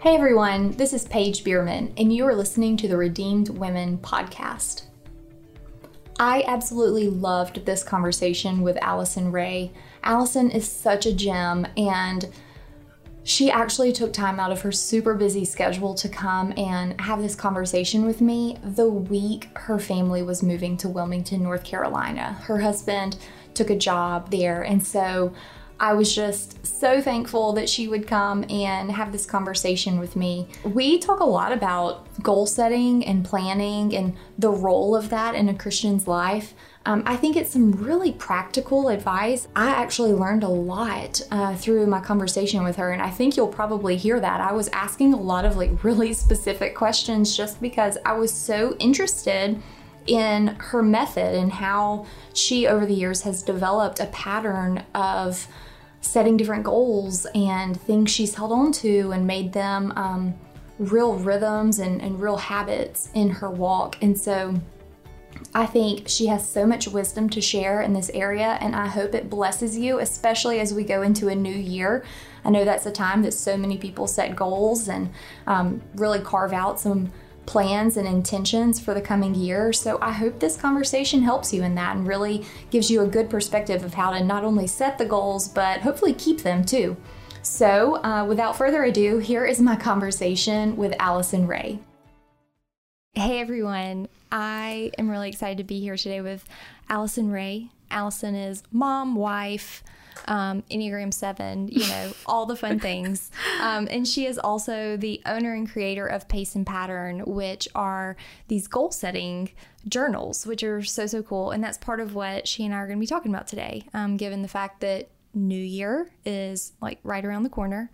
Hey everyone, this is Paige Bierman, and you are listening to the Redeemed Women podcast. I absolutely loved this conversation with Allison Ray. Allison is such a gem, and she actually took time out of her super busy schedule to come and have this conversation with me the week her family was moving to Wilmington, North Carolina. Her husband took a job there, and so I was just so thankful that she would come and have this conversation with me. We talk a lot about goal setting and planning and the role of that in a Christian's life. Um, I think it's some really practical advice. I actually learned a lot uh, through my conversation with her, and I think you'll probably hear that. I was asking a lot of like really specific questions just because I was so interested in her method and how she over the years has developed a pattern of setting different goals and things she's held on to and made them um, real rhythms and, and real habits in her walk. And so I think she has so much wisdom to share in this area, and I hope it blesses you, especially as we go into a new year. I know that's a time that so many people set goals and um, really carve out some plans and intentions for the coming year. So I hope this conversation helps you in that and really gives you a good perspective of how to not only set the goals, but hopefully keep them too. So, uh, without further ado, here is my conversation with Allison Ray. Hey everyone, I am really excited to be here today with Allison Ray. Allison is mom, wife, um, Enneagram 7, you know, all the fun things. Um, and she is also the owner and creator of Pace and Pattern, which are these goal setting journals, which are so, so cool. And that's part of what she and I are going to be talking about today, um, given the fact that New Year is like right around the corner.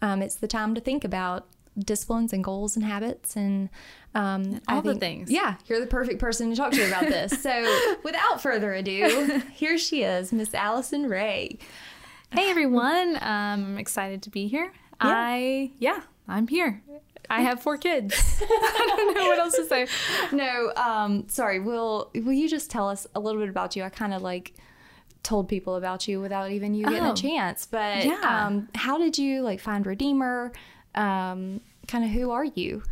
Um, it's the time to think about disciplines and goals and habits and um, all think, the things. Yeah, you're the perfect person to talk to about this. So, without further ado, here she is, Miss Allison Ray. Hey everyone, um, I'm excited to be here. Yeah. I yeah, I'm here. I have four kids. I don't know what else to say. No, um, sorry. Will Will you just tell us a little bit about you? I kind of like told people about you without even you getting oh, a chance. But yeah. um, how did you like find Redeemer? Um, kind of who are you?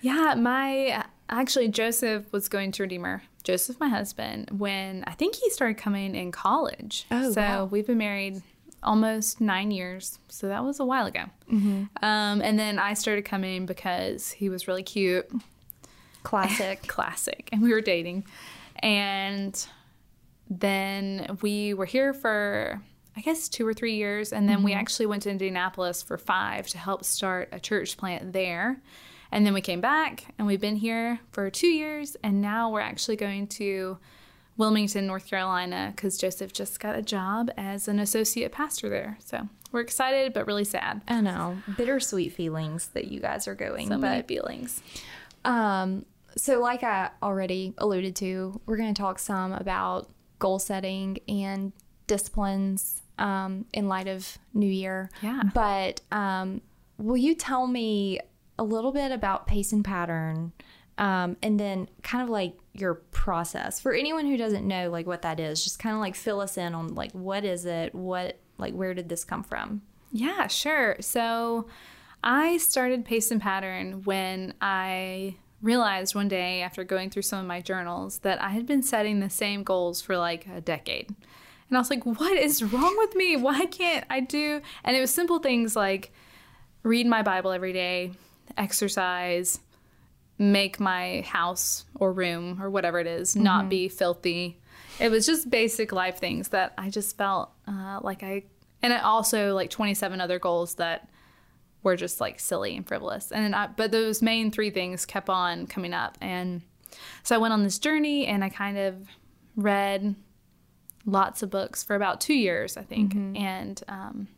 Yeah, my actually Joseph was going to Redeemer. Joseph, my husband, when I think he started coming in college. Oh, so wow. we've been married almost nine years. So that was a while ago. Mm-hmm. Um, and then I started coming because he was really cute. Classic. Classic. And we were dating. And then we were here for I guess two or three years. And then mm-hmm. we actually went to Indianapolis for five to help start a church plant there. And then we came back and we've been here for two years. And now we're actually going to Wilmington, North Carolina, because Joseph just got a job as an associate pastor there. So we're excited, but really sad. I know. Bittersweet feelings that you guys are going. So but, many feelings. Um, so, like I already alluded to, we're going to talk some about goal setting and disciplines um, in light of New Year. Yeah. But um, will you tell me a little bit about pace and pattern? Um, and then kind of like your process for anyone who doesn't know like what that is just kind of like fill us in on like what is it what like where did this come from yeah sure so i started pace and pattern when i realized one day after going through some of my journals that i had been setting the same goals for like a decade and I was like, what is wrong with me? Why can't I do? And it was simple things like read my Bible every day, exercise, make my house or room or whatever it is, mm-hmm. not be filthy. It was just basic life things that I just felt uh, like I, and also like 27 other goals that were just like silly and frivolous. And I, but those main three things kept on coming up. And so I went on this journey and I kind of read lots of books for about two years, I think, mm-hmm. and um,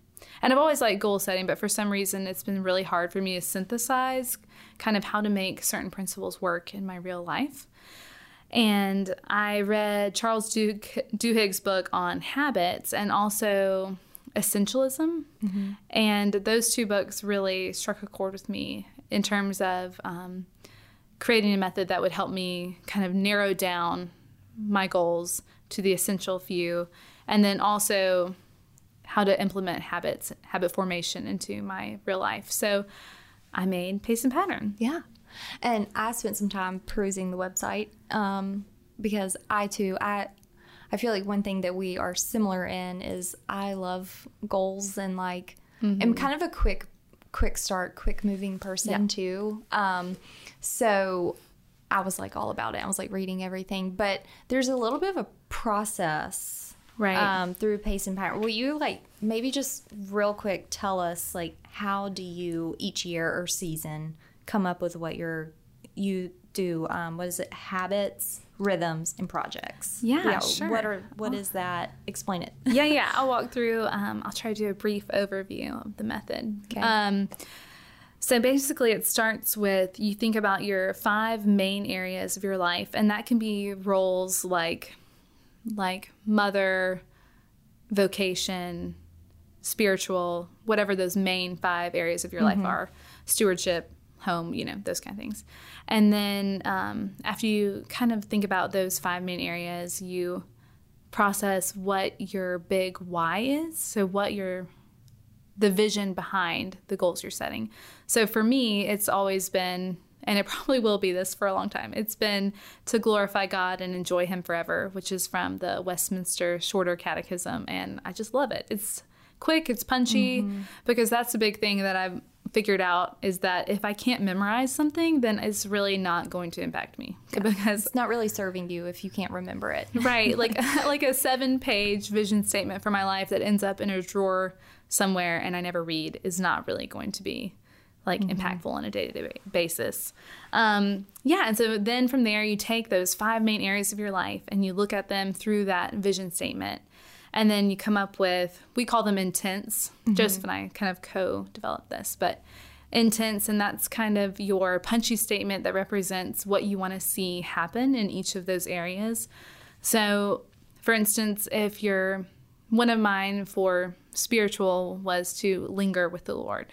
and I've always liked goal setting, but for some reason it's been really hard for me to synthesize kind of how to make certain principles work in my real life. And I read Charles Duke, Duhigg's book on habits and also essentialism. Mm-hmm. And those two books really struck a chord with me in terms of um, creating a method that would help me kind of narrow down my goals to the essential few, and then also how to implement habits, habit formation into my real life. So I made Pace and Pattern. Yeah. And I spent some time perusing the website um, because I too, I, I feel like one thing that we are similar in is I love goals and like, I'm kind of a quick, quick start, quick moving person Yeah. too. Um, so I was like all about it. I was like reading everything, but there's a little bit of a process Right. um, through pace and pattern. Will you like maybe just real quick tell us like how do you each year or season come up with what you're you do? Um, what is it? Habits, rhythms, and projects. Yeah, sure. What are what is that? Explain it. yeah, yeah. I'll walk through. Um, I'll try to do a brief overview of the method. Okay. So basically, it starts with you think about your five main areas of your life, and that can be roles like like mother, vocation, spiritual, whatever those main five areas of your life are, stewardship, home, you know, those kind of things. And then um, after you kind of think about those five main areas, you process what your big why is. So, what your the vision behind the goals you're setting. So, for me, it's always been, and it probably will be this for a long time, it's been to glorify God and enjoy Him forever, which is from the Westminster Shorter Catechism. And I just love it. It's quick, it's punchy, mm-hmm. because that's the big thing that I've figured out is that if I can't memorize something, then it's really not going to impact me. Because It's not really serving you if you can't remember it. right like like a seven page vision statement for my life that ends up in a drawer somewhere and i never read is not really going to be like impactful on a day-to-day basis. Um, yeah and so then from there you take those five main areas of your life and you look at them through that vision statement. And then you come up with we call them intents joseph and i kind of co-developed this but intents and that's kind of your punchy statement that represents what you want to see happen in each of those areas. So for instance if you're one of mine for spiritual was to linger with the lord.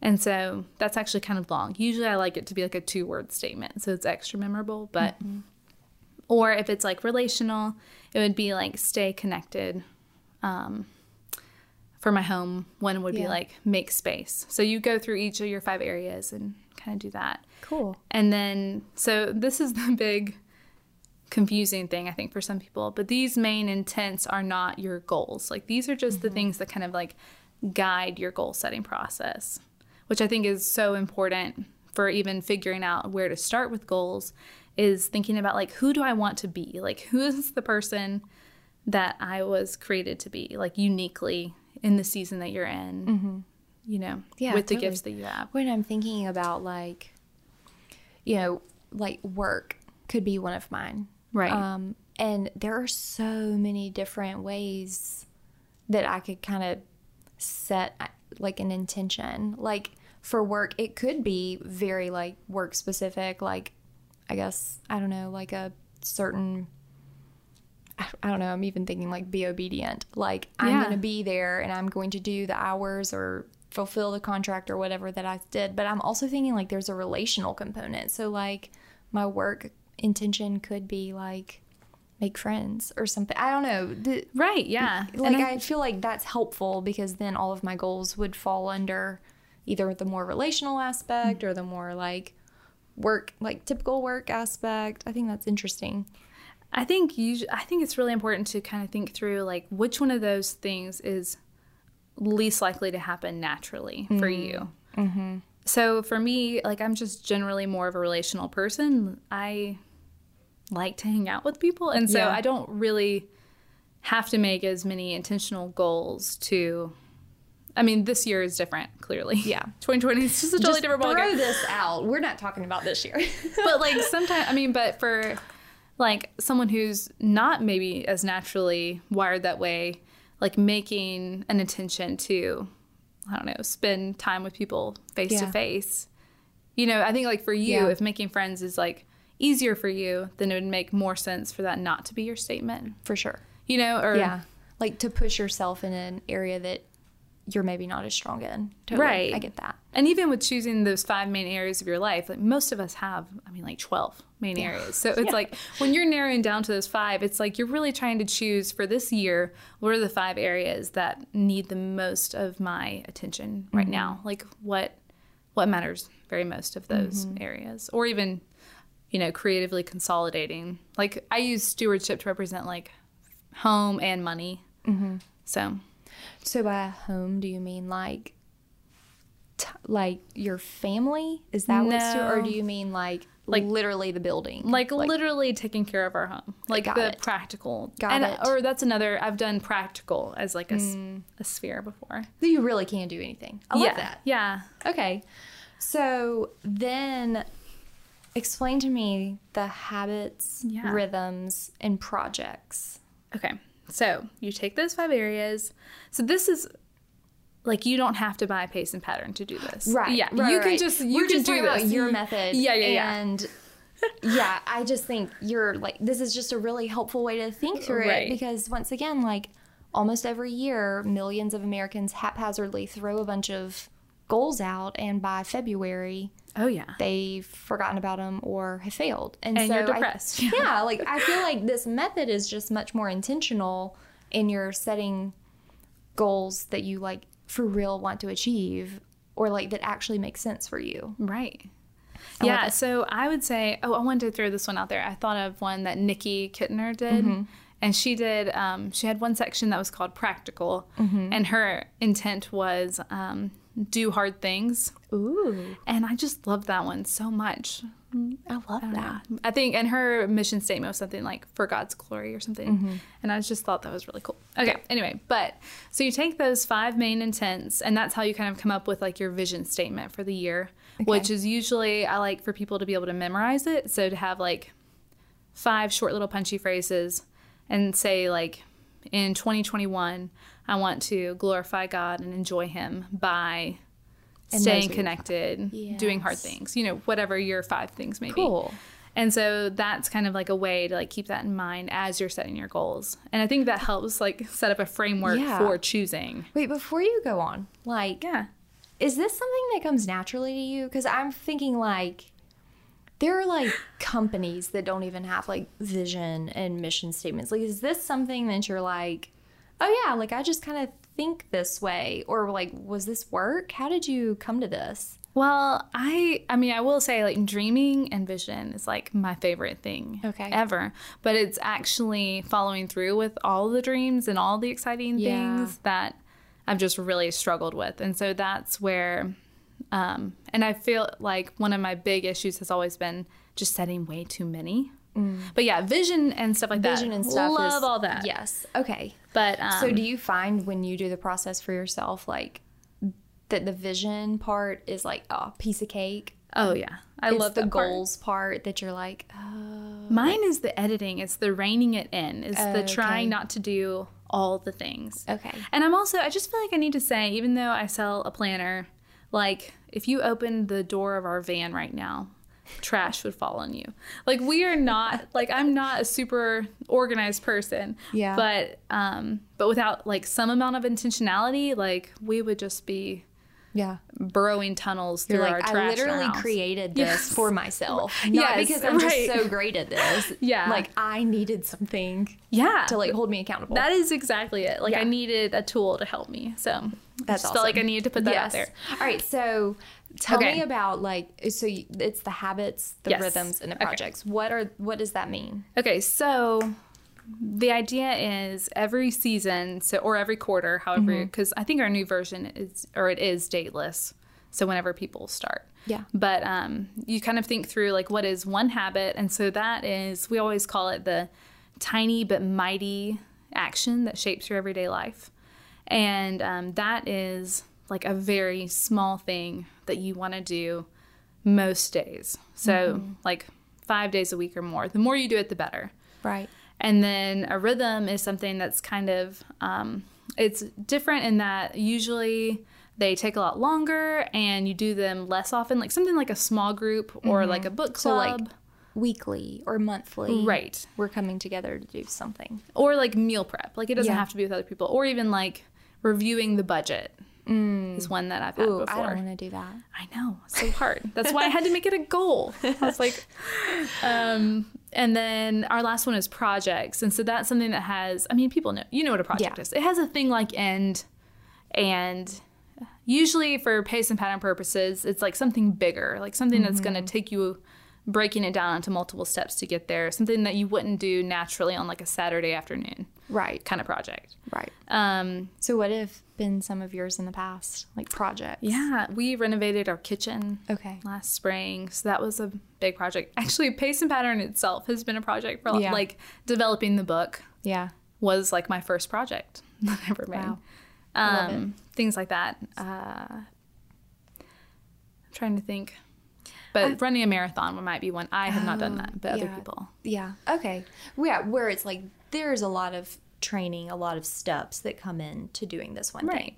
And so that's actually kind of long. Usually i like it to be like a two word statement so it's extra memorable but or if it's like relational it would be like stay connected um, for my home. One would be like make space. So you go through each of your five areas and kind of do that. Cool. and then so this is the big confusing thing i think for some people. But these main intents are not your goals. Like these are just the mm-hmm. things that kind of like guide your goal setting process which i think is so important for even figuring out where to start with goals is thinking about like who do i want to be? Like who is the person that i was created to be like uniquely in the season that you're in mm-hmm. you know Yeah, with the gifts that you have. When I'm thinking about like, you know, like work could be one of mine. Right. Um, and there are so many different ways that I could kind of set uh, like an intention. Like for work, it could be very like work specific. Like, I guess, I don't know, like a certain. I I don't know. I'm even thinking like be obedient. Like I'm going to be there and I'm going to do the hours or fulfill the contract or whatever that I did. But I'm also thinking like there's a relational component. So like my work intention could be like make friends or something. I don't know. The, right yeah like And I, feel like that's helpful because then all of my goals would fall under either the more relational aspect or the more like work like typical work aspect. I think that's interesting. I think you. I think it's really important to kind of think through like which one of those things is least likely to happen naturally for you. Mm-hmm. So for me, like I'm just generally more of a relational person. I like to hang out with people, and so Yeah. I don't really have to make as many intentional goals to. I mean, this year is different. Clearly, Yeah. 2020 is just a totally Just different throw ballgame. this out. We're not talking about this year. but like sometimes i mean but for like someone who's not maybe as naturally wired that way like making an intention to i don't know spend time with people face to face you know i think like for you Yeah. if making friends is like easier for you then it would make more sense for that not to be your statement For sure. you know or Yeah. Like to push yourself in an area that you're maybe not as strong in. Totally. Right. I get that. And even with choosing those five main areas of your life, like most of us have, I mean, like 12 main areas. So it's like when you're narrowing down to those five, it's like you're really trying to choose for this year what are the five areas that need the most of my attention right mm-hmm. now? Like what what matters very most of those mm-hmm. areas, or even you know creatively consolidating. Like I use stewardship to represent like home and money. Mm-hmm. So So by home, do you mean like, t- like your family? Is that what? Stu- or do you mean like, Like- literally the building? like, literally taking care of our home like the it. practical Got and, it. or that's another i've done practical as like a mm. sphere before you really can do anything. I love yeah that. yeah Okay. So then explain to me the habits, Yeah. rhythms, and projects. okay so you take those five areas so this is like you don't have to buy pace and pattern to do this Right. yeah right, you can just you We're can just do this your method. yeah yeah yeah And yeah, I just think you're like this is just a really helpful way to think through Right. it because once again, like almost every year, millions of Americans haphazardly throw a bunch of goals out, and by February, oh yeah they've forgotten about them or have failed. And, And so you're I- depressed. yeah, like I feel like this method is just much more intentional in your setting goals that you like for real want to achieve or like that actually make sense for you. Right. I yeah, it. so I would say, oh, I wanted to throw this one out there. I thought of one that Nikki Kittner did. Mm-hmm. And she did, um, she had one section that was called practical. Mm-hmm. And her intent was um, do hard things. Ooh, And I just love that one so much. I love that. I think, and her mission statement was something like for God's glory or something. Mm-hmm. And I just thought that was really cool. Okay, anyway, but so you take those five main intents, and that's how you kind of come up with like your vision statement for the year, which is usually I like for people to be able to memorize it. So to have like five short little punchy phrases and say, like, in 2021, I want to glorify God and enjoy Him by. And Staying those are your connected, doing hard things, you know, whatever your five things may be. Cool. And so that's kind of like a way to like keep that in mind as you're setting your goals. And I think that helps like set up a framework Yeah. for choosing. Wait, before you go on, like Yeah. is this something that comes naturally to you? Because I'm thinking like there are like companies that don't even have like vision and mission statements. Like, is this something that you're like, oh yeah, like I just kind of think this way, or like, was this work? How did you come to this? Well, I I mean, I will say like dreaming and vision is like my favorite thing Okay. ever, but it's actually following through with all the dreams and all the exciting Yeah. things that I've just really struggled with. And so that's where um and I feel like one of my big issues has always been just setting way too many. But yeah, vision and stuff like Mm. Vision that. and stuff. Love is, all that. Yes. Okay. But um, so do you find when you do the process for yourself, like that the vision part is like a piece of cake? oh yeah, I it's love the that part. goals part that you're like, oh, Mine is the editing. It's the reining it in. It's the trying not to do all the things. okay. And I'm also, I just feel like I need to say, even though I sell a planner, like if you opened the door of our van right now, trash would fall on you. Like we are not, like I'm not a super organized person. Yeah. But, um, but without like some amount of intentionality, like we would just be Yeah. burrowing tunnels through You're our like, I trash. our literally created this Yes. for myself. Not Yes, because I'm right. just so great at this. Yeah. Like I needed something Yeah. to like hold me accountable. That is exactly it. Like Yeah. I needed a tool to help me. So That's I just felt like I needed to put that Yes. out there. All right, so tell Okay. me about like so you, it's the habits, the Yes. rhythms, and the Okay. projects. What are what does that mean? Okay, so the idea is every season, so or every quarter, however, because I think our new version is or it is dateless. So whenever people start. Yeah. But um, you kind of think through like what is one habit, and so that is we always call it the tiny but mighty action that shapes your everyday life, and um, that is like a very small thing that you want to do most days. So like five days a week or more. The more you do it, the better. Right. And then a rhythm is something that's kind of um, it's different in that usually they take a lot longer and you do them less often, like something like a small group or like a book So club, like weekly or monthly. right? We're coming together to do something. Or like meal prep. Like it doesn't Yeah. have to be with other people, or even like reviewing the budget is one that I've had Ooh, I don't want to do that. I know, so hard. That's why I had to make it a goal. I was like, um, and then our last one is projects, and so that's something that has. I mean, people know you know what a project Yeah. is. It has a thing like end, and usually for pace and pattern purposes, it's like something bigger, like something that's going to take you breaking it down into multiple steps to get there, something that you wouldn't do naturally on like a Saturday afternoon Right. kind of project. Right. Um, So what have been some of yours in the past, like projects? yeah, we renovated our kitchen Okay. last spring, so that was a big project. Actually, pace and pattern itself has been a project for Yeah. like developing the book Yeah. was like my first project that I ever made. Wow. Um, things like that. Uh, I'm trying to think. But running a marathon might be one. I have not done that, but other people. Yeah. Okay. Yeah, where it's like there's a lot of training, a lot of steps that come in to doing this one Right. thing.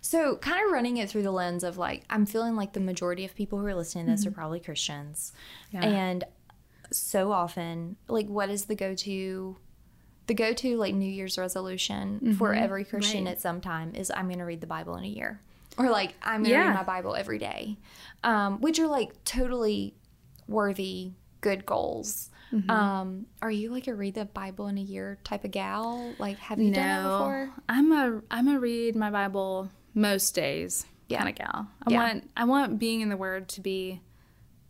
So, kind of running it through the lens of like, I'm feeling like the majority of people who are listening to this are mm-hmm. probably Christians. Yeah. And so often, like, what is the go to? The go to, like, New Year's resolution for mm-hmm. every Christian Right. at some time is I'm going to read the Bible in a year. Or, like, I'm to Yeah. read my Bible every day, um, which are, like, totally worthy, good goals. Mm-hmm. Um, are you like a read the Bible in a year type of gal? Like, have you done that before? I'm a I'm a read my Bible most days Yeah. kind of gal. I Yeah. want I want being in the Word to be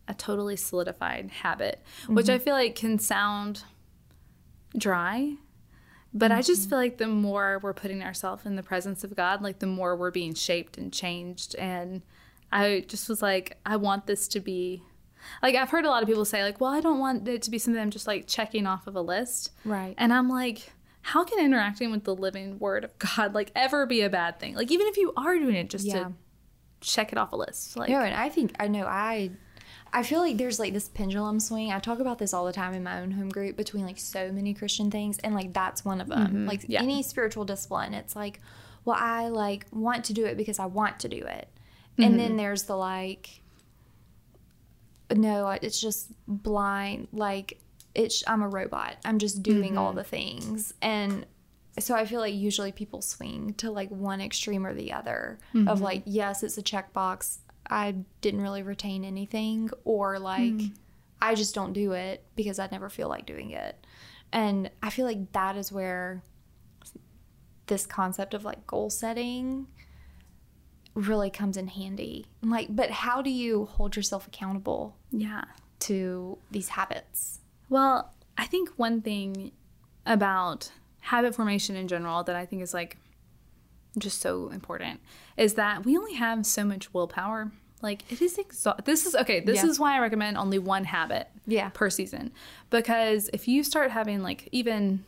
a totally solidified habit, which Mm-hmm. I feel like can sound dry. But I Mm-hmm. just feel like the more we're putting ourselves in the presence of God, like the more we're being shaped and changed. And I just was like, I want this to be like I've heard a lot of people say, like, well, I don't want it to be something I'm just like checking off of a list. Right. And I'm like, how can interacting with the living word of God like ever be a bad thing? Like even if you are doing it just Yeah. to check it off a list. Like No, and I think I know I I feel like there's like this pendulum swing. I talk about this all the time in my own home group between like so many Christian things and like that's one of them. Like Mm-hmm. Yeah. any spiritual discipline, it's like, well, I like want to do it because I want to do it. Mm-hmm. And then there's the like no, it's just blind like it's I'm a robot. I'm just doing Mm-hmm. all the things. And so I feel like usually people swing to like one extreme or the other Mm-hmm. of like, yes, it's a checkbox. I didn't really retain anything, or like, Mm. I just don't do it because I never feel like doing it. And I feel like that is where this concept of like goal setting really comes in handy. Like, but how do you hold yourself accountable yeah. to these habits? Well, I think one thing about habit formation in general that I think is like just so important is that we only have so much willpower. Like it is exhausting. This is okay. This Yeah. is why I recommend only one habit Yeah. per season because if you start having like even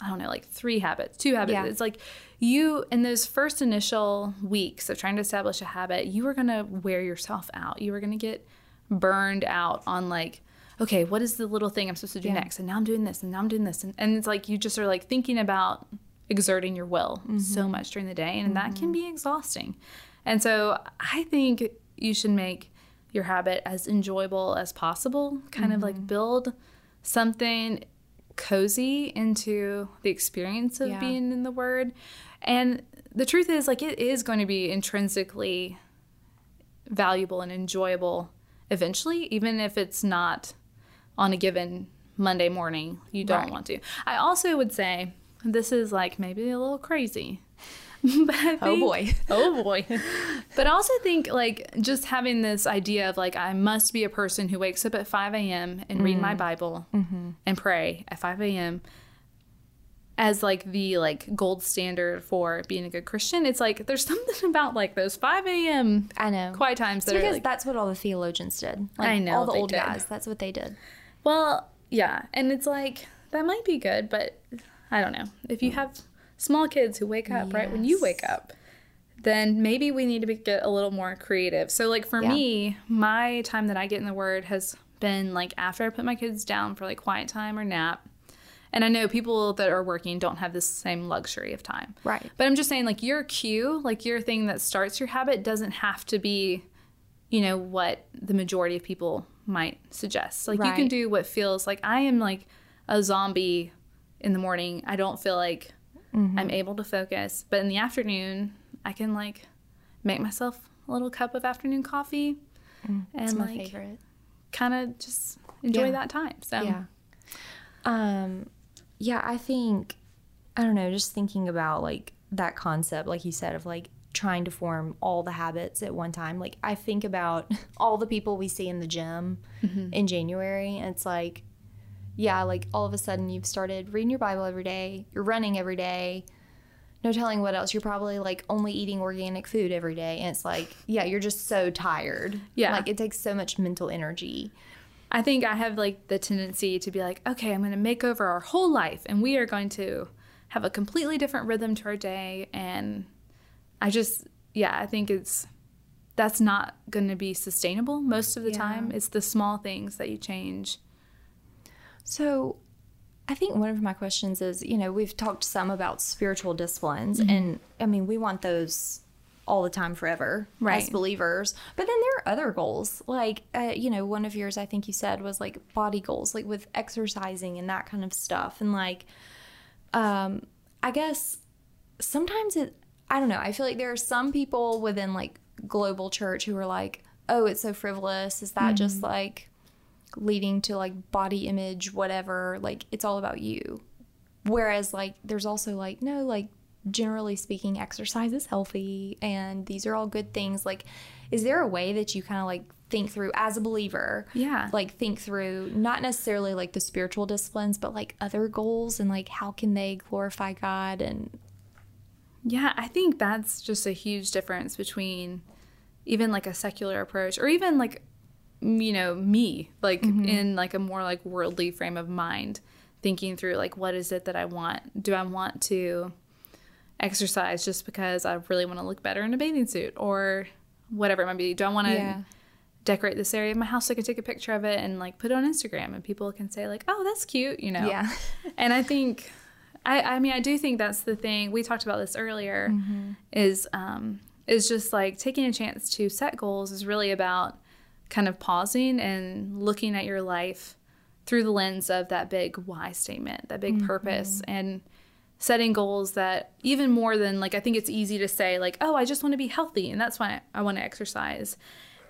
I don't know like three habits, two habits, Yeah. it's like you in those first initial weeks of trying to establish a habit, you are gonna wear yourself out. You are gonna get burned out on like okay, what is the little thing I'm supposed to do Yeah. next? And now I'm doing this, and now I'm doing this, and, and it's like you just are like thinking about exerting your will Mm-hmm. so much during the day, and that can be exhausting. And so I think you should make your habit as enjoyable as possible. Kind of Mm-hmm. like build something cozy into the experience of Yeah. being in the Word. And the truth is, like, it is going to be intrinsically valuable and enjoyable eventually, even if it's not on a given Monday morning you don't Right. want to. I also would say this is like maybe a little crazy. but I Oh, boy. oh boy. but I also think like just having this idea of like I must be a person who wakes up at 5 a.m. and read Mm. my Bible Mm-hmm. and pray at 5 a.m. as like the like gold standard for being a good Christian. It's like there's something about like those 5 a.m. I know. quiet times that It's are because like that's what all the theologians did. Like, I know, all the old did. guys. That's what they did. Well, yeah, and it's like that might be good, but I don't know. If you hmm. have small kids who wake up right when you wake up, then maybe we need to be, get a little more creative. So, like for Yeah. me, my time that I get in the Word has been like after I put my kids down for like quiet time or nap. And I know people that are working don't have the same luxury of time. Right. But I'm just saying, like, your cue, like your thing that starts your habit doesn't have to be, you know, what the majority of people might suggest. Like, you can do what feels like I am like a zombie in the morning. I don't feel like Mm-hmm. I'm able to focus. But in the afternoon, I can like make myself a little cup of afternoon coffee It's and my like kind of just enjoy Yeah. that time. So, Yeah. Um, yeah, I think I don't know. Just thinking about like that concept, like you said, of like trying to form all the habits at one time. Like I think about all the people we see in the gym in January, and it's like, yeah, like all of a sudden you've started reading your Bible every day, you're running every day. No telling what else. You're probably like only eating organic food every day. And it's like, yeah, you're just so tired. Yeah. Like it takes so much mental energy. I think I have like the tendency to be like, okay, I'm going to make over our whole life and we are going to have a completely different rhythm to our day. And I just, yeah, I think it's, that's not going to be sustainable most of the Yeah. time. It's the small things that you change. So, I think one of my questions is you know, we've talked some about spiritual disciplines, Mm-hmm. and I mean, we want those all the time forever as believers. But then there are other goals. Like, uh, you know, one of yours, I think you said, was like body goals, like with exercising and that kind of stuff. And like, um, I guess sometimes it, I don't know, I feel like there are some people within like global church who are like, oh, it's so frivolous. Is that just like leading to like body image, whatever? Like, it's all about you. Whereas, like, there's also like, no, like, generally speaking, exercise is healthy and these are all good things. Like, is there a way that you kind of like think through as a believer? Yeah. Like, think through not necessarily like the spiritual disciplines, but like other goals and like how can they glorify God and Yeah, I think that's just a huge difference between even like a secular approach or even like you know me like in like a more like worldly frame of mind thinking through like what is it that I want do I want to exercise just because I really want to look better in a bathing suit or whatever it might be do I want to Yeah. decorate this area of my house so I can take a picture of it and like put it on Instagram and people can say like oh that's cute you know Yeah. and I think, I, I mean, I do think that's the thing. We talked about this earlier. Mm-hmm. Is um, is just like taking a chance to set goals is really about kind of pausing and looking at your life through the lens of that big why statement, that big purpose, mm-hmm. and setting goals that even more than like I think it's easy to say like, oh, I just want to be healthy and that's why I want to exercise.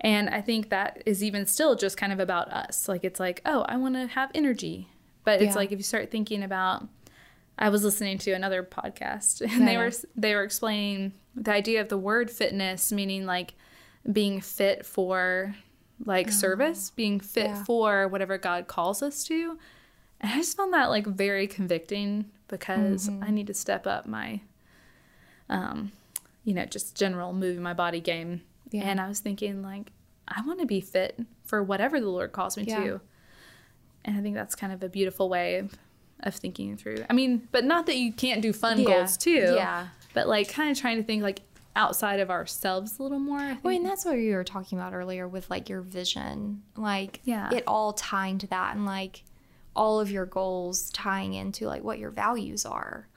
And I think that is even still just kind of about us. Like it's like, oh, I want to have energy. But it's Yeah. like if you start thinking about I was listening to another podcast and they were they were explaining the idea of the word fitness meaning like being fit for like service, being fit Yeah. for whatever God calls us to. And I just found that like very convicting because I need to step up my um you know, just general moving my body game. Yeah. And I was thinking like I want to be fit for whatever the Lord calls me Yeah. to. And I think that's kind of a beautiful way of, of thinking through. I mean, but not that you can't do fun goals too. Yeah. But like kind of trying to think like outside of ourselves a little more. I think. Well, and that's what you were talking about earlier with like your vision, like Yeah. it all tying to that, and like all of your goals tying into like what your values are.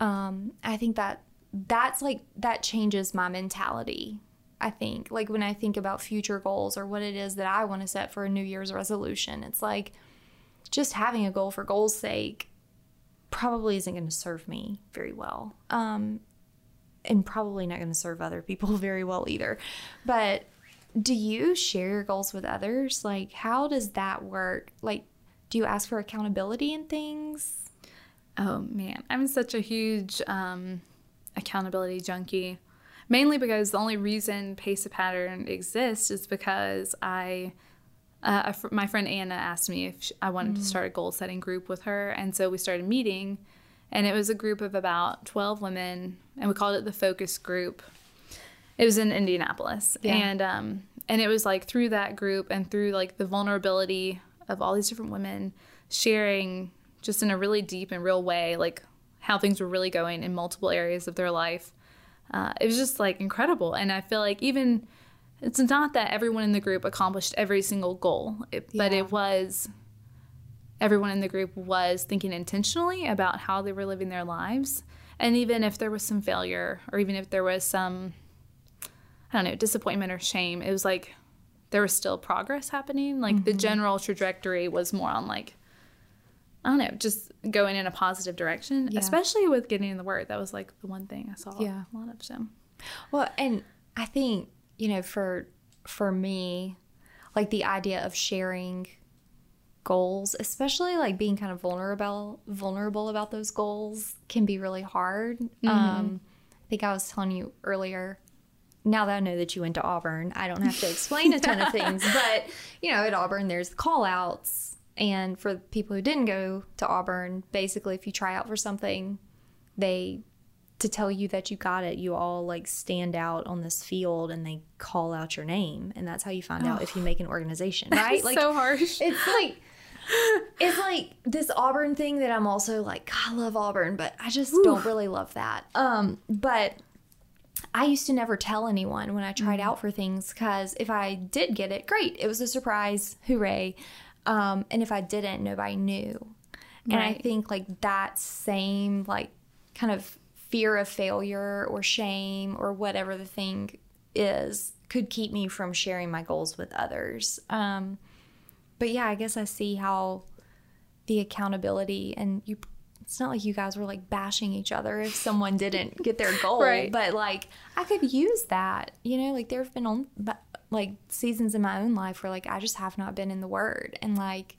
Um, I think that that's like that changes my mentality. I think like when I think about future goals or what it is that I want to set for a New Year's resolution, it's like just having a goal for goal's sake probably isn't going to serve me very well. Um, and probably not going to serve other people very well either. But do you share your goals with others? Like, how does that work? Like, do you ask for accountability and things? Oh man, I'm such a huge um, accountability junkie. Mainly because the only reason Pace a Pattern exists is because I, uh, a fr- my friend Anna asked me if sh I wanted to start a goal setting group with her, and so we started meeting, and it was a group of about 12 women, and we called it the Focus Group. It was in Indianapolis, Yeah. and um, and it was like through that group and through like the vulnerability of all these different women sharing just in a really deep and real way, like how things were really going in multiple areas of their life. Uh, it was just like incredible, and I feel like even it's not that everyone in the group accomplished every single goal, it, but it was everyone in the group was thinking intentionally about how they were living their lives. And even if there was some failure or even if there was some, I don't know, disappointment or shame, it was like there was still progress happening. Like the mm-hmm. general trajectory was more on like, I don't know, just going in a positive direction, Yeah. especially with getting in the word. That was like the one thing I saw Yeah. a lot of. them. Well, and I think you know, for for me, like the idea of sharing goals, especially like being kind of vulnerable vulnerable about those goals, can be really hard. Um, I think I was telling you earlier now that I know that you went to Auburn, I don't have to explain a ton of things. But, you know, at Auburn, there's call outs. And for people who didn't go to Auburn, basically, if you try out for something, they, to tell you that you got it, you all like stand out on this field and they call out your name. And that's how you find out if you make an organization, right? Like, so harsh. It's like, it's like this Auburn thing that I'm also like, God, I love Auburn, but I just don't really love that. Um, but I used to never tell anyone when I tried Mm. out for things because if I did get it, great, it was a surprise, hooray. Um, and if I didn't, nobody knew. And I think like that same like kind of fear of failure or shame or whatever the thing is could keep me from sharing my goals with others. Um, but yeah, I guess I see how the accountability and you it's not like you guys were like bashing each other if someone didn't get their goal Right. but like i could use that you know like there have been on like seasons in my own life where like i just have not been in the word and like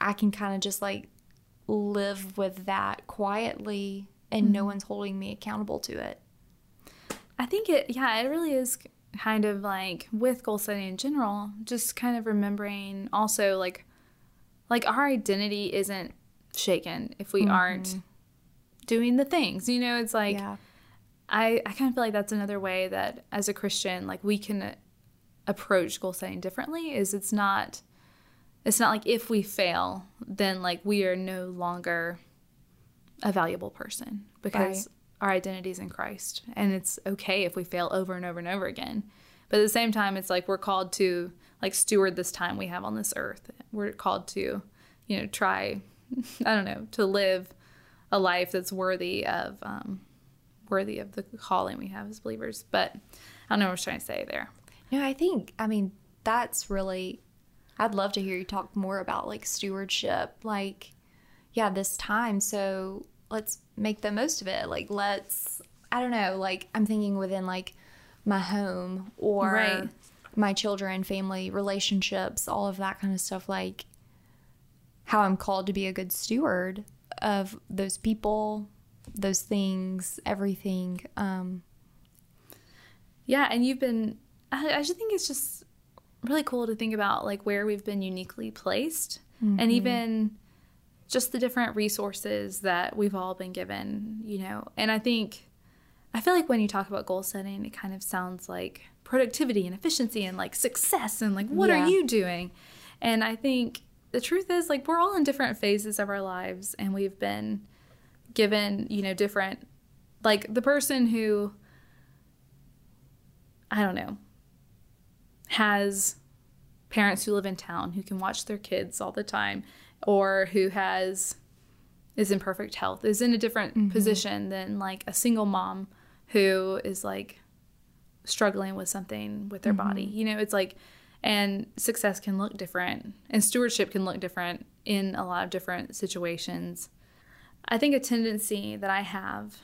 i can kind of just like live with that quietly and no mm-hmm. one's holding me accountable to it I think it, yeah, it really is kind of like with goal setting in general, just kind of remembering also like, like our identity isn't shaken if we aren't mm-hmm. doing the things. You know, it's like yeah I I kind of feel like that's another way that as a Christian, like we can approach goal setting differently. Is it's not, it's not like if we fail, then like we are no longer a valuable person because our identities in Christ, and it's okay if we fail over and over and over again. But at the same time, it's like we're called to like steward this time we have on this earth. We're called to, you know, try, I don't know, to live a life that's worthy of um, worthy of the calling we have as believers. But I don't know what I was trying to say there. No, I think I mean that's really I'd love to hear you talk more about like stewardship. Like yeah, this time so let's make the most of it. Like let's I don't know, like I'm thinking within like my home or Right. my children, family, relationships, all of that kind of stuff like how I'm called to be a good steward of those people, those things, everything. Um Yeah, and you've been. I, I just think it's just really cool to think about like where we've been uniquely placed, and even just the different resources that we've all been given. You know, and I think I feel like when you talk about goal setting, it kind of sounds like productivity and efficiency and like success and like what Yeah. are you doing? And I think the truth is like we're all in different phases of our lives, and we've been given you know different like the person who I don't know, has parents who live in town who can watch their kids all the time or who has is in perfect health is in a different mm-hmm. position than like a single mom who is like struggling with something with their body. Mm-hmm. You know, it's like and success can look different and stewardship can look different in a lot of different situations. I think a tendency that I have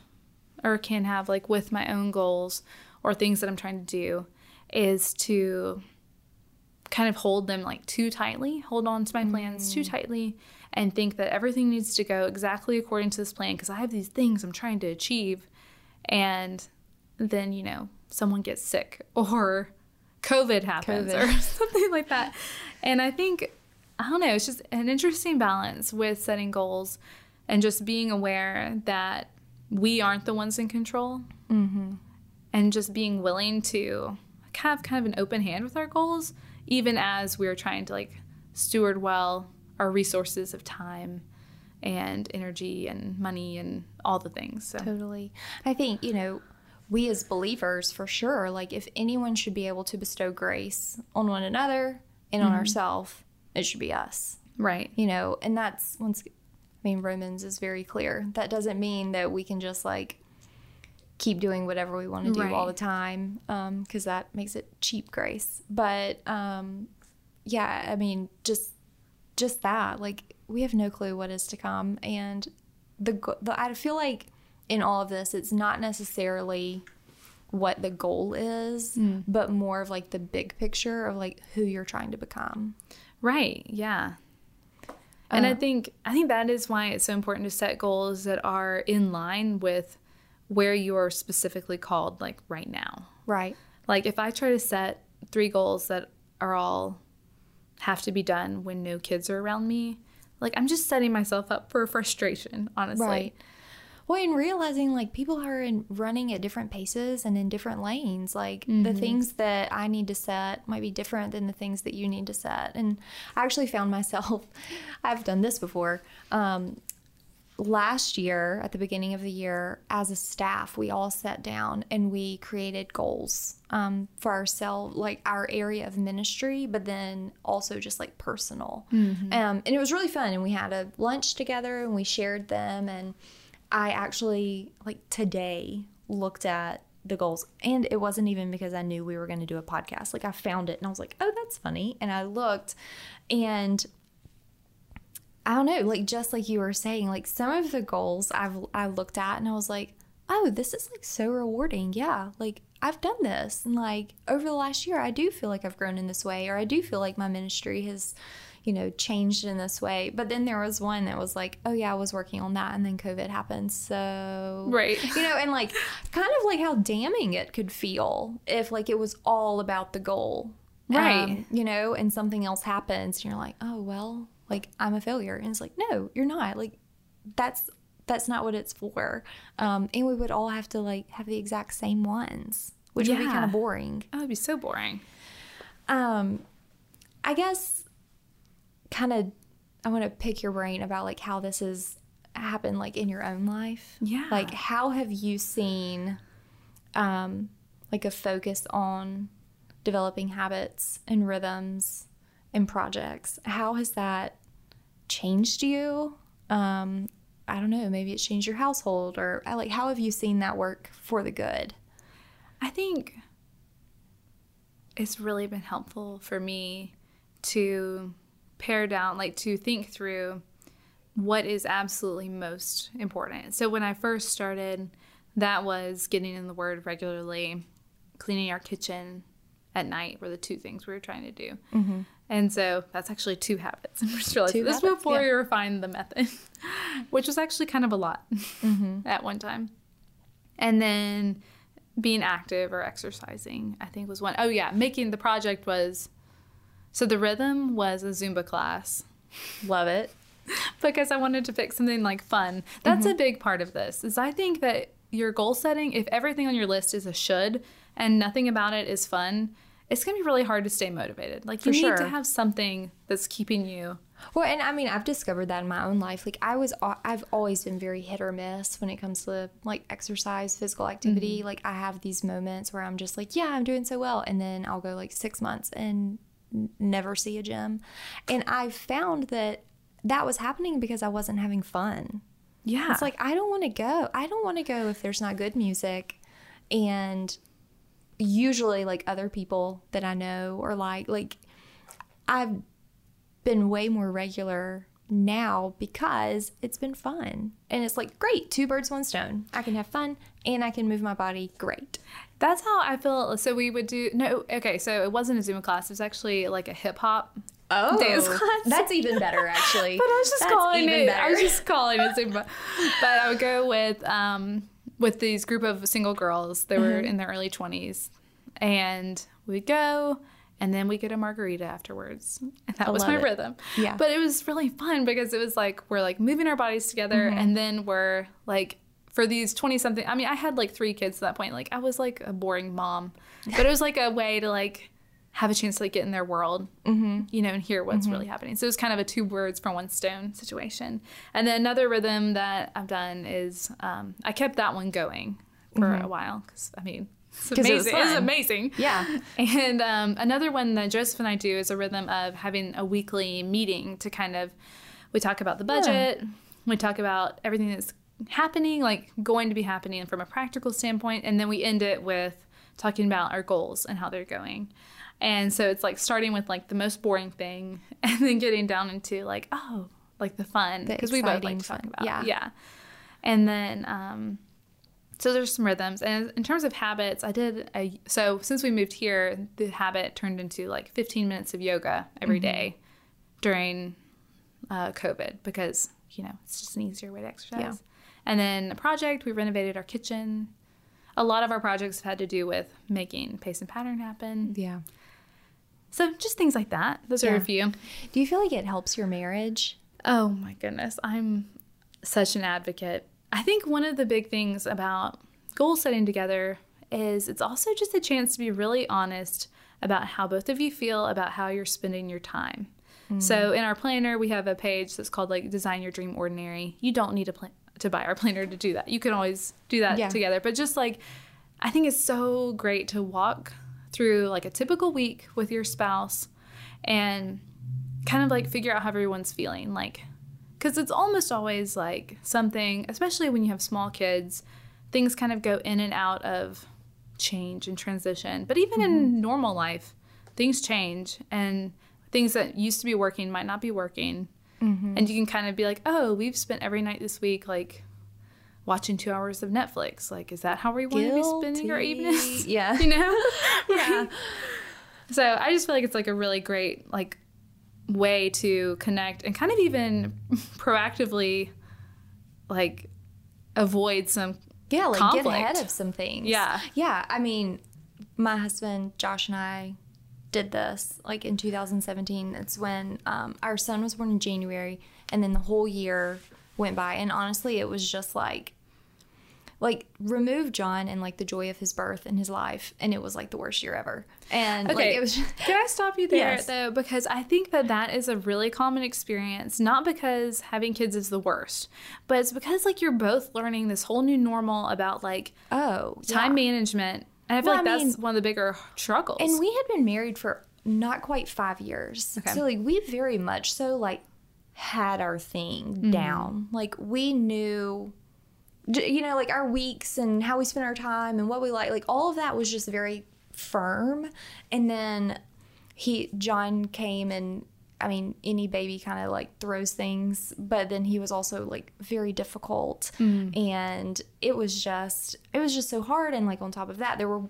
or can have like with my own goals or things that I'm trying to do is to kind of hold them like too tightly, hold on to my plans too mm. tightly and think that everything needs to go exactly according to this plan because I have these things I'm trying to achieve and then, you know, someone gets sick or COVID happens COVID. or something like that. And I think I don't know, it's just an interesting balance with setting goals and just being aware that we aren't the ones in control mm-hmm. and just being willing to have kind of an open hand with our goals, even as we're trying to like steward well our resources of time and energy and money and all the things. So Totally. I think, you know, we as believers, for sure, like if anyone should be able to bestow grace on one another and on mm-hmm. ourselves, it should be us, right. you know, and that's once, I mean, Romans is very clear. That doesn't mean that we can just like keep doing whatever we want to do all the time because that makes it cheap grace. But um, yeah, I mean, just just that like we have no clue what is to come and the, the i feel like in all of this it's not necessarily what the goal is but more of like the big picture of like who you're trying to become Right. Yeah. And I Uh, think I think that is why it's so important to set goals that are in line with where you are specifically called like right now. Right. Like if I try to set three goals that are all have to be done when no kids are around me, like I'm just setting myself up for frustration, honestly. Right. Well, and realizing like people are in running at different paces and in different lanes. Like the things that I need to set might be different than the things that you need to set. And I actually found myself, I've done this before. Um, last year, at the beginning of the year, as a staff, we all sat down and we created goals um, for ourselves, like our area of ministry, but then also just like personal. Um, and it was really fun. And we had a lunch together and we shared them. And I actually, like today, looked at the goals. And it wasn't even because I knew we were going to do a podcast. Like I found it and I was like, oh, that's funny. And I looked and I don't know, like just like you were saying, like some of the goals I've I looked at and I was like, oh, this is like so rewarding. Yeah, like I've done this, and like over the last year, I do feel like I've grown in this way, or I do feel like my ministry has, you know, changed in this way. But then there was one that was like, oh yeah, I was working on that, and then COVID happened, so Right. you know, and like kind of like how damning it could feel if like it was all about the goal. Right. Um, you know, and something else happens and you're like, "Oh, well, like I'm a failure." And it's like, "No, you're not." Like that's that's not what it's for. Um and we would all have to like have the exact same ones, which would be kind of boring. Oh, it'd be so boring. Um I guess kind of I want to pick your brain about like how this has happened like in your own life. Yeah. Like how have you seen um like a focus on developing habits and rhythms and projects? How has that changed you? Um I don't know, maybe it's changed your household or uh, like how have you seen that work for the good? I think it's really been helpful for me to pare down, like to think through what is absolutely most important. So when I first started, that was getting in the Word regularly, cleaning our kitchen at night were the two things we were trying to do. And so that's actually two habits. I just realized Two this habits, before yeah. we refined the method, which was actually kind of a lot mm-hmm. at one time. And then being active or exercising, I think was one. Oh yeah, making the project was so the rhythm was a Zumba class Love it. because I wanted to pick something like fun. That's mm-hmm. a big part of this. Is I think that your goal setting, if everything on your list is a should and nothing about it is fun, it's going to be really hard to stay motivated. Like you For need sure. to have something that's keeping you Well, and I mean, I've discovered that in my own life. Like, I was, I've always been very hit or miss when it comes to like exercise, physical activity. Mm-hmm. Like, I have these moments where I'm just like, yeah, I'm doing so well. And then I'll go like six months and never see a gym. And I found that that was happening because I wasn't having fun. Yeah. It's like, I don't want to go. I don't want to go if there's not good music. And usually, like, other people that I know or like, like, I've been way more regular now because it's been fun. And it's like, great, two birds, one stone. I can have fun and I can move my body. Great. That's how I feel. So we would do no. Okay, so it wasn't a Zumba class. It was actually like a hip hop Oh, dance class. that's even better, actually. But I was just That's calling it. better. I was just calling it Zumba. but I would go with um with these group of single girls. They were Mm-hmm. in their early twenties, and we'd go. And then we get a margarita afterwards. And that was my it. rhythm. Yeah. But it was really fun because it was like we're like moving our bodies together Mm-hmm. and then we're like for these 20 something I mean I had like 3 kids at that point. Like I was like a boring mom. But it was like a way to like have a chance to like get in their world, mm-hmm. you know, and hear what's really happening. So it was kind of a two birds for one stone situation. And then another rhythm that I've done is um, I kept that one going for a while because I mean it's 'Cause it amazing. It's amazing. Yeah. And um, another one that Joseph and I do is a rhythm of having a weekly meeting to kind of we talk about the budget, we talk about everything that's happening, like going to be happening from a practical standpoint, and then we end it with talking about our goals and how they're going. And so it's like starting with like the most boring thing and then getting down into like, oh, like the fun. Because we both like to talk about Yeah. Yeah. And then um so there's some rhythms and in terms of habits i did a so since we moved here the habit turned into like 15 minutes of yoga every Mm-hmm. day during uh, covid because you know it's just an easier way to exercise Yeah. And then a project, we renovated our kitchen. A lot of our projects have had to do with making pace and pattern happen. Yeah. So just things like that. Those are a few. Do you feel like it helps your marriage? Oh my goodness. I'm such an advocate. I think one of the big things about goal setting together is it's also just a chance to be really honest about how both of you feel about how you're spending your time. Mm. So in our planner, we have a page that's called like Design Your Dream Ordinary. You don't need to plan to buy our planner to do that. You can always do that Yeah. together. But just like I think it's so great to walk through like a typical week with your spouse and kind of like figure out how everyone's feeling like because it's almost always like something especially when you have small kids things kind of go in and out of change and transition. But even in mm-hmm. normal life things change and things that used to be working might not be working. Mm-hmm. And you can kind of be like oh we've spent every night this week like watching two hours of netflix like is that how we want to be spending our evenings Yeah. you know yeah so i just feel like it's like a really great like way to connect and kind of even proactively like avoid some Yeah, like conflict. get ahead of some things. Yeah. Yeah. I mean, my husband, Josh, and I did this like in 2017. It's when um, our son was born in January, and then the whole year went by. And honestly, it was just like, like remove John and like the joy of his birth and his life, and it was like the worst year ever. And like Okay. it was just, Can I stop you there Yes. though? Because I think that that is a really common experience, not because having kids is the worst, but it's because like you're both learning this whole new normal about like oh time yeah. management. And I feel Well, like I that's mean- one of the bigger struggles. And we had been married for not quite five years. Okay. So like we very much so like had our thing mm-hmm. down. Like we knew you know, like our weeks and how we spent our time and what we like, like all of that was just very firm. And then he John came and I mean, any baby kind of like throws things, but then he was also like very difficult. Mm-hmm. And it was just, it was just so hard. And like on top of that, there were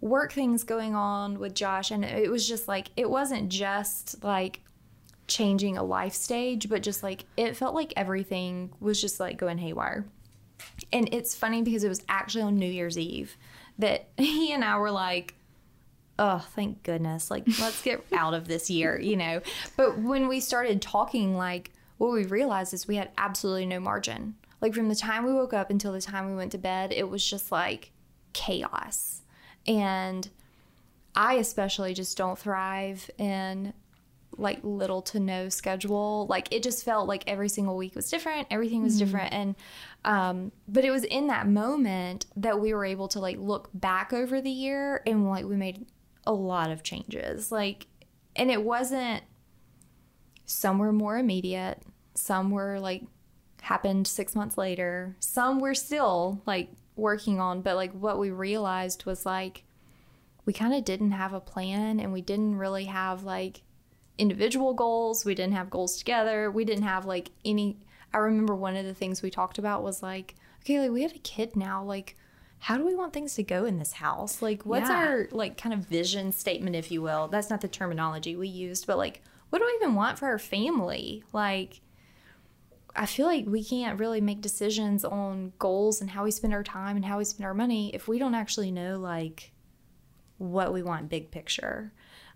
work things going on with Josh. And it was just like, it wasn't just like changing a life stage, but just like, it felt like everything was just like going haywire. And it's funny because it was actually on New Year's Eve that he and I were like, oh, thank goodness. Like, let's get out of this year, you know? But when we started talking, like, what we realized is we had absolutely no margin. Like, from the time we woke up until the time we went to bed, it was just like chaos. And I especially just don't thrive in like little to no schedule. Like it just felt like every single week was different. Everything was different. And, um, but it was in that moment that we were able to like look back over the year and like we made a lot of changes. Like, and it wasn't, some were more immediate, some were like happened six months later, some were still like working on, but like what we realized was like, we kind of didn't have a plan and we didn't really have like individual goals. We didn't have goals together. We didn't have like any. I remember one of the things we talked about was like, okay, like we have a kid now. Like, how do we want things to go in this house? Like, what's Yeah. our like kind of vision statement, if you will? That's not the terminology we used, but like, what do we even want for our family? Like, I feel like we can't really make decisions on goals and how we spend our time and how we spend our money if we don't actually know like what we want big picture.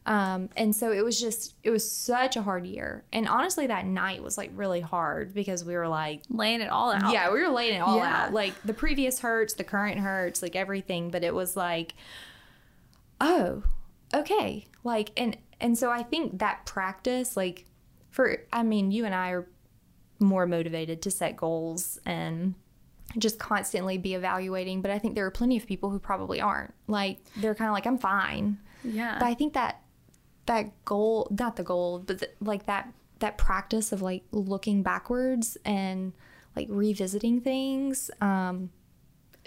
Um, and so it was just, it was such a hard year. And honestly, that night was like really hard because we were like, laying it all out. yeah, we were laying it all Yeah. out. Like the previous hurts, the current hurts, like everything. But it was like, oh, okay. Like, and, and so I think that practice, like, for, I mean, you and I are more motivated to set goals and just constantly be evaluating. But I think there are plenty of people who probably aren't. Like, they're kind of like, I'm fine. Yeah. But I think that that goal, not the goal, but the, like that that practice of like looking backwards and like revisiting things um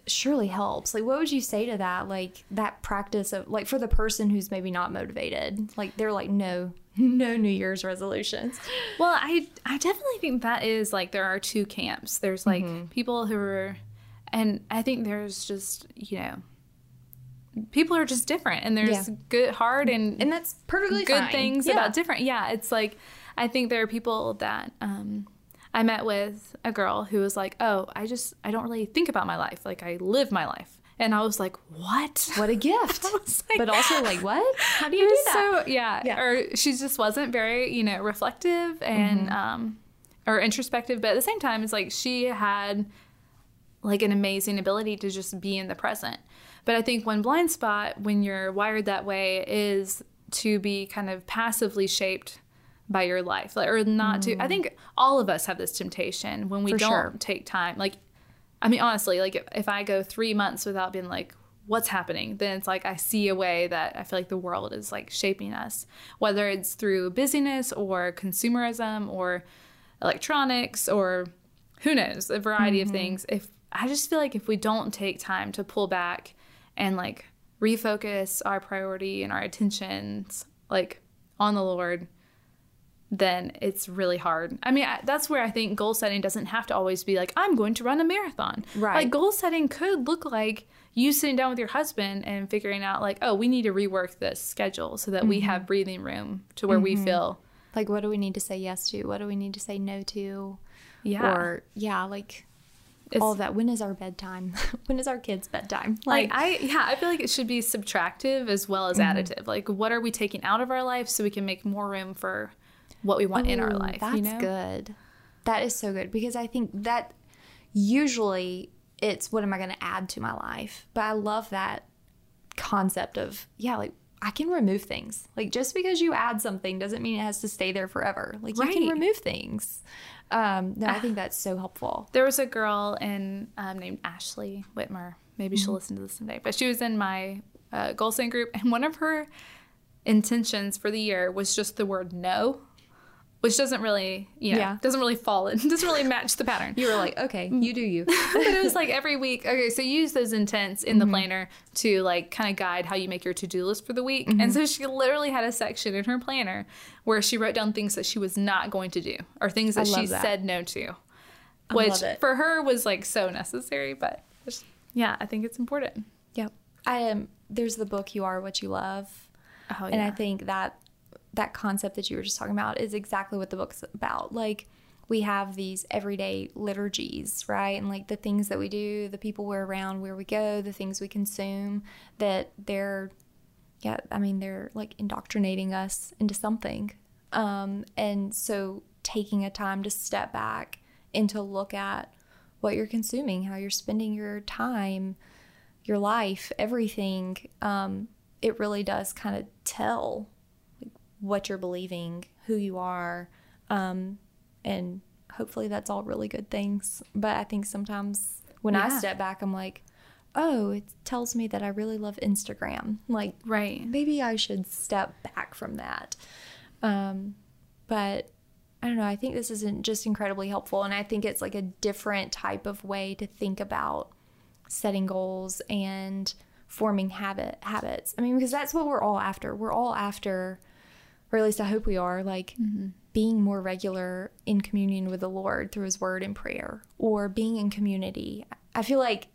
surely helps. Like what would you say to that? Like that practice of like for the person who's maybe not motivated. Like they're like no no New Year's resolutions. Well, I I definitely think that is like there are two camps. There's like Mm-hmm. people who are, and I think there's just you know, people are just different, and there's Yeah. good, hard, and, And that's perfectly good fine. things Yeah. about different. Yeah, it's like I think there are people that um, I met with a girl who was like, "Oh, I just I don't really think about my life. Like I live my life." And I was like, "What? What a gift!" like- but also, like, what? How do you do that? So yeah, Yeah. or she just wasn't very you know reflective and um, or introspective, but at the same time, it's like she had like an amazing ability to just be in the present. But I think one blind spot when you're wired that way is to be kind of passively shaped by your life, like, or not to. I mm. think all of us have this temptation when we For don't sure. take time. Like, I mean, honestly, like if, if I go three months without being like, what's happening, then it's like I see a way that I feel like the world is like shaping us, whether it's through busyness or consumerism or electronics or who knows, a variety of mm-hmm. things. If I just feel like if we don't take time to pull back and like refocus our priority and our attentions like on the Lord, then it's really hard. I mean, I, that's where I think goal setting doesn't have to always be like, I'm going to run a marathon. Right. Like, goal setting could look like you sitting down with your husband and figuring out, like, oh, we need to rework this schedule so that we mm-hmm. have breathing room to where we mm-hmm. feel, Like, what do we need to say yes to? What do we need to say no to? yeah. Or, yeah, like, It's- all that. When is our bedtime? when is our kids' bedtime? like I yeah, I feel like it should be subtractive as well as Mm-hmm. additive. Like what are we taking out of our life so we can make more room for what we want in our life, That's you know? good. That is so good because I think that usually it's what am I going to add to my life? But I love that concept of, yeah, like I can remove things. Like just because you add something doesn't mean it has to stay there forever. Like you can remove things. Um, no, I think that's so helpful. There was a girl in um, named Ashley Whitmer. Maybe Mm-hmm. she'll listen to this someday. But she was in my uh, goal setting group, and one of her intentions for the year was just the word no, which doesn't really, you know, Yeah. doesn't really fall in, doesn't really match the pattern. You were like, okay, you do you. but it was like every week. Okay, so use those intents in Mm-hmm. the planner to like kind of guide how you make your to do list for the week. Mm-hmm. And so she literally had a section in her planner where she wrote down things that she was not going to do or things that she that. said no to, which for her was like so necessary. But just- yeah, I think it's important. Yep. I um, there's the book You Are What You Love. Oh and I think that that concept that you were just talking about is exactly what the book's about. Like we have these everyday liturgies, right? And like the things that we do, the people we're around, where we go, the things we consume, that they're yeah, I mean they're like indoctrinating us into something. Um and so taking a time to step back and to look at what you're consuming, how you're spending your time, your life, everything, um, it really does kind of tell what you're believing, who you are, um, and hopefully that's all really good things. But I think sometimes when I step back, I'm like, oh, it tells me that I really love Instagram. Like, right. maybe I should step back from that. Um, but I don't know. I think this isn't just incredibly helpful, and I think it's like a different type of way to think about setting goals and forming habit habits. I mean, because that's what we're all after. We're all after, or at least I hope we are, like being more regular in communion with the Lord through His Word and prayer, or being in community. I feel like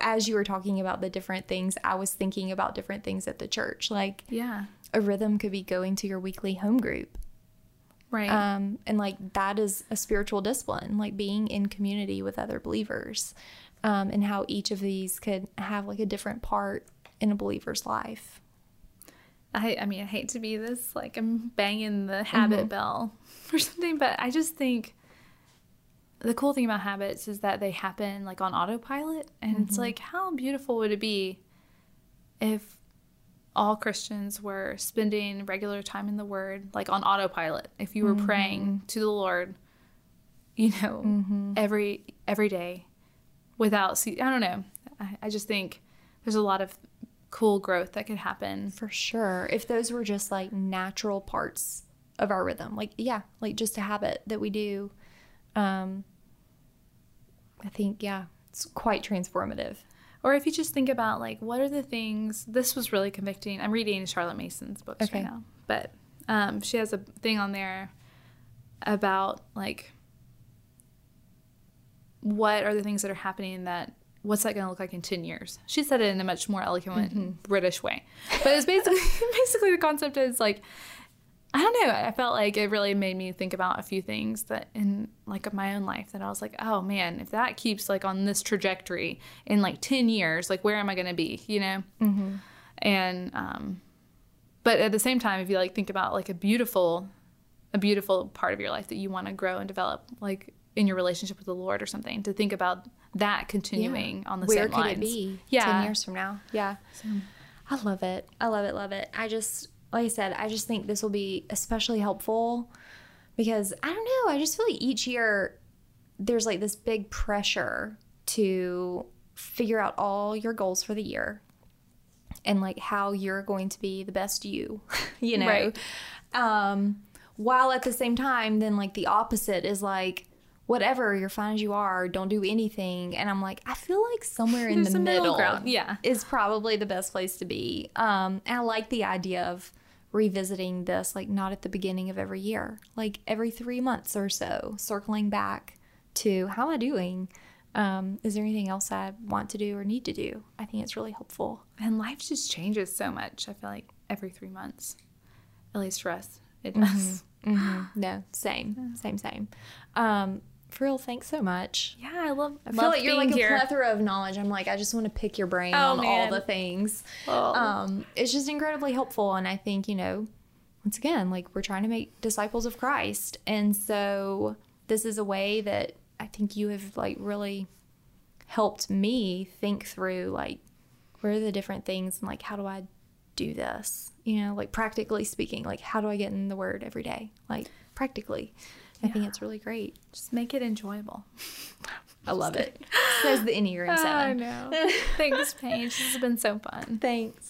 as you were talking about the different things, I was thinking about different things at the church. Like Yeah. a rhythm could be going to your weekly home group. Right. Um, and like that is a spiritual discipline, like being in community with other believers, um, and how each of these could have like a different part in a believer's life. I, I mean, I hate to be this, like, I'm banging the mm-hmm. habit bell or something, but I just think the cool thing about habits is that they happen like on autopilot. And it's mm-hmm. like, how beautiful would it be if all Christians were spending regular time in the Word, like on autopilot? If you were mm-hmm. praying to the Lord, you know, every every day without, see, I don't know. I, I just think there's a lot of cool growth that could happen For sure. If those were just like natural parts of our rhythm, like, yeah, like just a habit that we do, um, I think, yeah, it's quite transformative. Or if you just think about like what are the things this was really convicting. I'm reading Charlotte Mason's books Okay. right now. But um, she has a thing on there about like what are the things that are happening that what's that going to look like in 10 years she said it in a much more eloquent british way but it's basically basically the concept is like I don't know. I felt like it really made me think about a few things that in like my own life that I was like, oh man, if that keeps like on this trajectory in like 10 years, like where am I going to be, you know? Mm-hmm. And, um, but at the same time, if you like think about like a beautiful, a beautiful part of your life that you want to grow and develop, like in your relationship with the Lord or something, to think about that continuing on the Where same could lines. it be Yeah. 10 years from now? Yeah. I love it. I love it. Love it. I just, like I said, I just think this will be especially helpful because I don't know. I just feel like each year there's like this big pressure to figure out all your goals for the year and like how you're going to be the best you, you know? Right. Um, while at the same time, then like the opposite is like, whatever, you're fine as you are, don't do anything. And I'm like, I feel like somewhere in the middle middle, ground, yeah. is probably the best place to be. Um, and I like the idea of revisiting this, like not at the beginning of every year, like every three months or so, circling back to how am I doing? Um, is there anything else I want to do or need to do? I think it's really helpful. And life just changes so much. I feel like every three months, at least for us, it does. No, same, same, same. Um, for real, thanks so much. Yeah, I love. I feel like you're like a plethora of knowledge. I'm like, I just want to pick your brain Oh, on all the things. Oh. Um, it's just incredibly helpful. And I think, you know, once again, like we're trying to make disciples of Christ. And so this is a way that I think you have like really helped me think through like where are the different things and like how do I do this? You know, like practically speaking, like how do I get in the word every day? Like practically. I think it's really great. Just make it enjoyable. I love it. Says the Enneagram 7. know. Thanks, Paige. This has been so fun. Thanks.